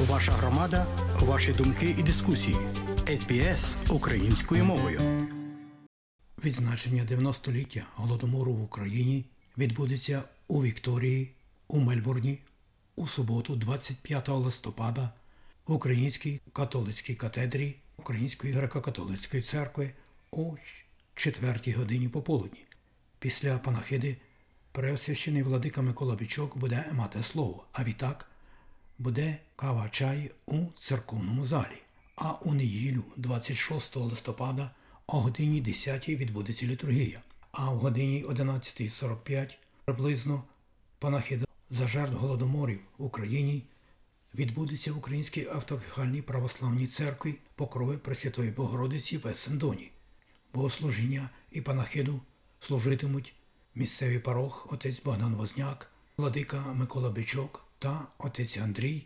Ваша громада, ваші думки і дискусії. СБС українською мовою. Відзначення 90-ліття Голодомору в Україні відбудеться у Вікторії, у Мельбурні у суботу, 25 листопада, в Українській католицькій катедрі Української греко-католицької церкви о 4 годині пополудні. Після панахиди Преосвящений владика Микола Бічок буде мати слово, а відтак буде кава чай у церковному залі. А у неділю, 26 листопада, о годині 10 відбудеться літургія, а в годині 11.45 приблизно панахида за жертв голодоморів в Україні відбудеться в Українській автокефальній православній церкві Покрови Пресвятої Богородиці в Есендоні. Богослужіння і панахиду служитимуть місцевий парох отець Богдан Возняк, владика Микола Бичок та отець Андрій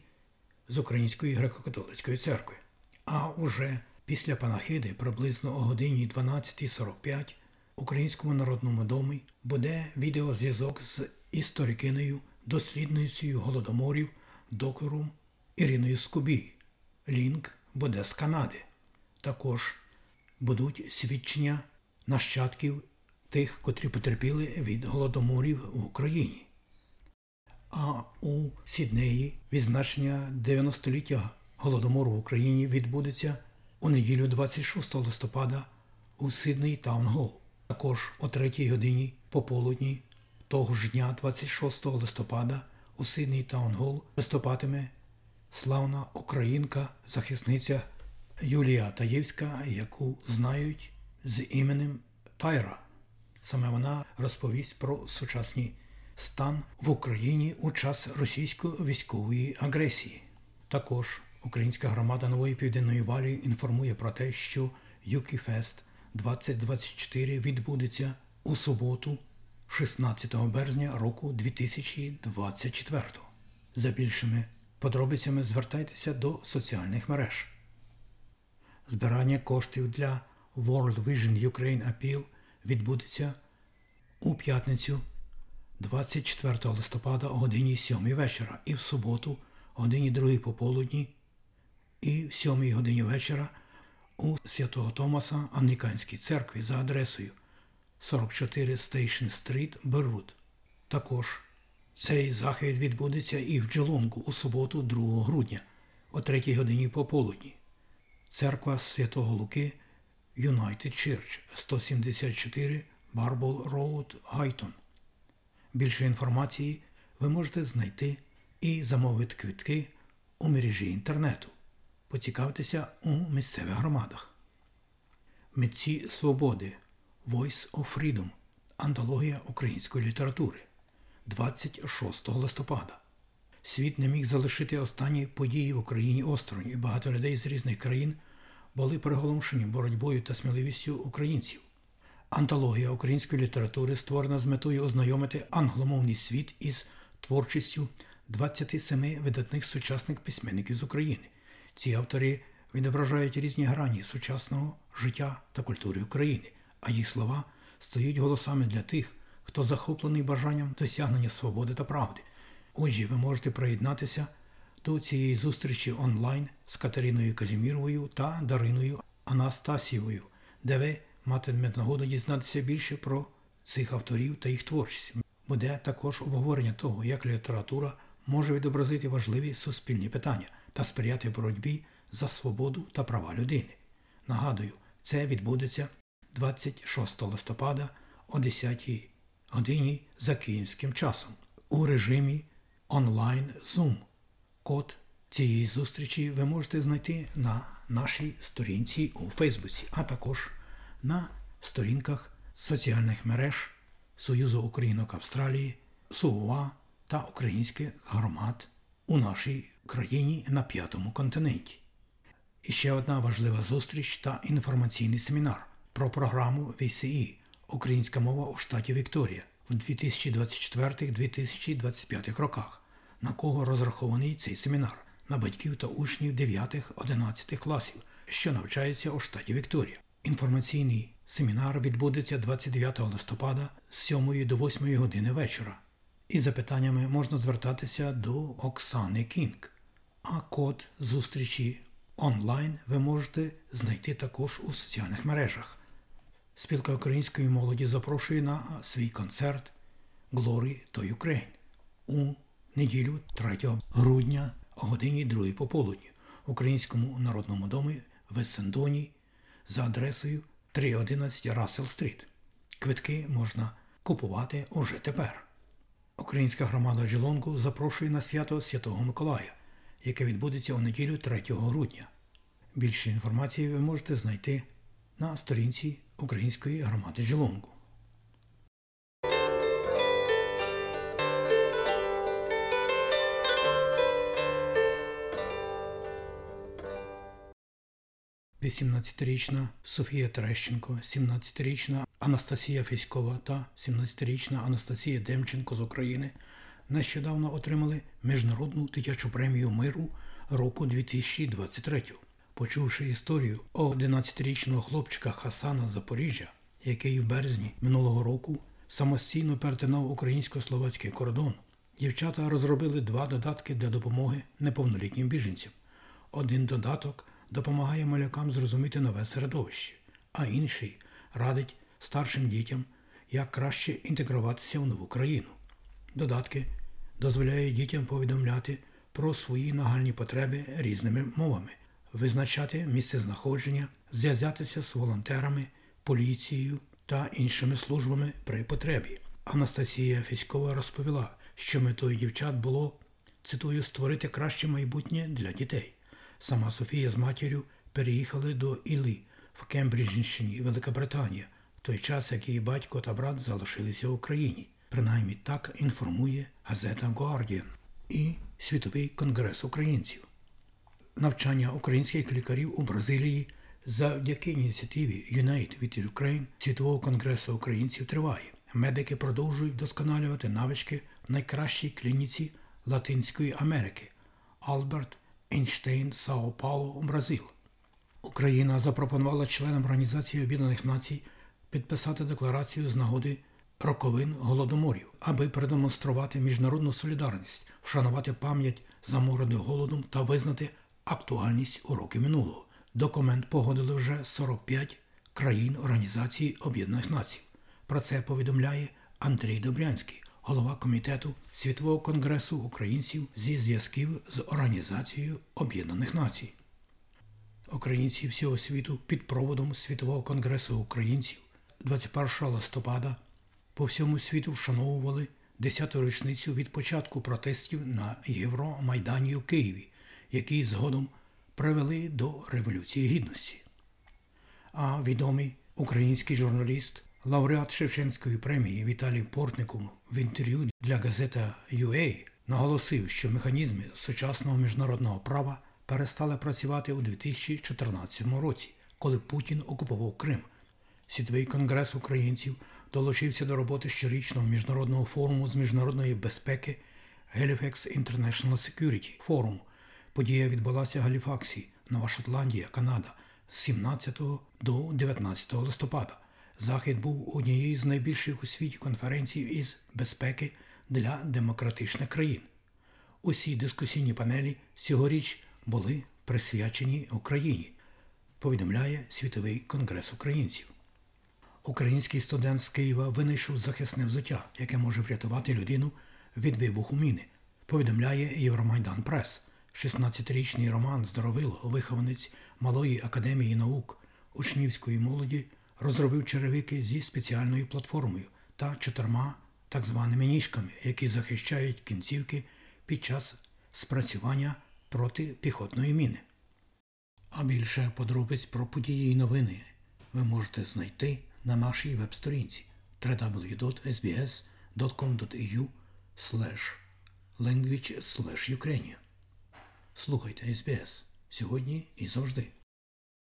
з Української греко-католицької церкви. А уже після панахиди, приблизно о годині 12.45, Українському народному домі буде відеозв'язок з історикиною, дослідницею голодоморів, доктором Іриною Скубій. Лінк буде з Канади. Також будуть свідчення нащадків тих, котрі потерпіли від голодоморів в Україні. А у Сіднеї відзначення 90-ліття голодомору в Україні відбудеться у неділю 26 листопада у Sydney Town Hall. Також о 3 годині пополудні того ж дня, 26 листопада, у Sydney Town Hall виступатиме славна українка, захисниця Юлія Таєвська, яку знають з іменем Тайра. Саме вона розповість про сучасний стан в Україні у час російської військової агресії. Також українська громада нової південної валі інформує про те, що ЮКІФест 2024 відбудеться у суботу, 16 березня року 2024. За більшими подробицями звертайтеся до соціальних мереж. Збирання коштів для World Vision Ukraine Appeal відбудеться у п'ятницю 24 листопада о годині 7 вечора і в суботу о годині 2 пополудні і в 7 годині вечора у Святого Томаса Англіканській церкві за адресою 44 Station Street, Бервуд. Також цей захід відбудеться і в Джелонгу у суботу 2 грудня о 3 годині пополудні. Церква Святого Луки United Church 174 Barrabool Road Highton. Більше інформації ви можете знайти і замовити квитки у мережі інтернету. Поцікавтеся у місцевих громадах. Митці Свободи Voice of Freedom. Антологія української літератури 26 листопада. Світ не міг залишити останні події в Україні осторонь, і багато людей з різних країн були приголомшені боротьбою та сміливістю українців. Антологія української літератури створена з метою ознайомити англомовний світ із творчістю 27 видатних сучасних письменників з України. Ці автори відображають різні грані сучасного життя та культури України, а їх слова стають голосами для тих, хто захоплений бажанням досягнення свободи та правди. Отже, ви можете приєднатися до цієї зустрічі онлайн з Катериною Казіміровою та Дариною Анастасієвою, де ви матимете нагоду дізнатися більше про цих авторів та їх творчість. Буде також обговорення того, як література може відобразити важливі суспільні питання та сприяти боротьбі за свободу та права людини. Нагадую, це відбудеться 26 листопада о 10 годині за київським часом у режимі онлайн Zoom. Код цієї зустрічі ви можете знайти на нашій сторінці у Фейсбуці, а також на сторінках соціальних мереж Союзу Українок Австралії, СУА та українських громад у нашій країні на п'ятому континенті. І ще одна важлива зустріч та інформаційний семінар про програму VCE Українська мова у штаті Вікторія в 2024-2025 роках, на кого розрахований цей семінар на батьків та учнів 9-11 класів, що навчаються у штаті Вікторія. Інформаційний семінар відбудеться 29 листопада з 7 до 8 години вечора. Із запитаннями можна звертатися до Оксани Кінг. А код зустрічі онлайн ви можете знайти також у соціальних мережах. Спілка української молоді запрошує на свій концерт Glory to Ukraine у неділю 3 грудня о годині 2 пополудні в Українському народному домі в Ессендоні за адресою 311 Рассел Стріт. Квитки можна купувати уже тепер. Українська громада Джелонгу запрошує на свято Святого Миколая, яке відбудеться у неділю 3 грудня. Більше інформації ви можете знайти на сторінці Української громади Джелонгу. – 18-річна Софія Терещенко, 17-річна Анастасія Фіськова та 17-річна Анастасія Демченко з України нещодавно отримали Міжнародну дитячу премію миру року 2023. Почувши історію 11-річного хлопчика Хасана з Запоріжжя, який в березні минулого року самостійно перетинав українсько-словацький кордон, дівчата розробили два додатки для допомоги неповнолітнім біженцям. Один додаток допомагає малюкам зрозуміти нове середовище, а інший радить старшим дітям, як краще інтегруватися в нову країну. Додатки дозволяють дітям повідомляти про свої нагальні потреби різними мовами, визначати місце знаходження, зв'язатися з волонтерами, поліцією та іншими службами при потребі. Анастасія Фіськова розповіла, що метою дівчат було, цитую, створити краще майбутнє для дітей. Сама Софія з матір'ю переїхали до Іли в Кембриджщині, Велика Британія, в той час, як її батько та брат залишилися в Україні. Принаймні так інформує газета Guardian і Світовий конгрес українців. Навчання українських лікарів у Бразилії завдяки ініціативі Unite with Ukraine Світового конгресу українців триває. Медики продовжують досконалювати навички в найкращій клініці Латинської Америки Альберт Ейнштейн Сао Пауло, Бразил. Україна запропонувала членам Організації Об'єднаних Націй підписати декларацію з нагоди роковин голодоморів, аби продемонструвати міжнародну солідарність, вшанувати пам'ять заморених голодом та визнати актуальність уроки минулого. Документ погодили вже 45 країн Організації Об'єднаних Націй. Про це повідомляє Андрій Добрянський, голова комітету Світового конгресу українців зі зв'язків з Організацією Об'єднаних Націй. Українці всього світу під проводом Світового конгресу українців 21 листопада по всьому світу вшановували 10-ту річницю від початку протестів на Євромайдані у Києві, які згодом привели до Революції Гідності. А відомий український журналіст, лауреат Шевченської премії Віталій Портников в інтерв'ю для газета UA наголосив, що механізми сучасного міжнародного права перестали працювати у 2014 році, коли Путін окупував Крим. Світовий конгрес українців долучився до роботи щорічного міжнародного форуму з міжнародної безпеки Halifax International Security Forum. Подія відбулася в Галіфаксі, Нова Шотландія, Канада з 17 до 19 листопада. Захід був однією з найбільших у світі конференцій із безпеки для демократичних країн. Усі дискусійні панелі цьогоріч були присвячені Україні, повідомляє Світовий конгрес українців. Український студент з Києва винайшов захисне взуття, яке може врятувати людину від вибуху міни, повідомляє Євромайдан Прес. 16-річний Роман Здоровило, вихованець Малої академії наук учнівської молоді, розробив черевики зі спеціальною платформою та чотирма так званими ніжками, які захищають кінцівки під час спрацювання проти піхотної міни. А більше подробиць про події і новини ви можете знайти на нашій веб-сторінці www.sbs.com.au language Ukrainian. Слухайте SBS сьогодні і завжди.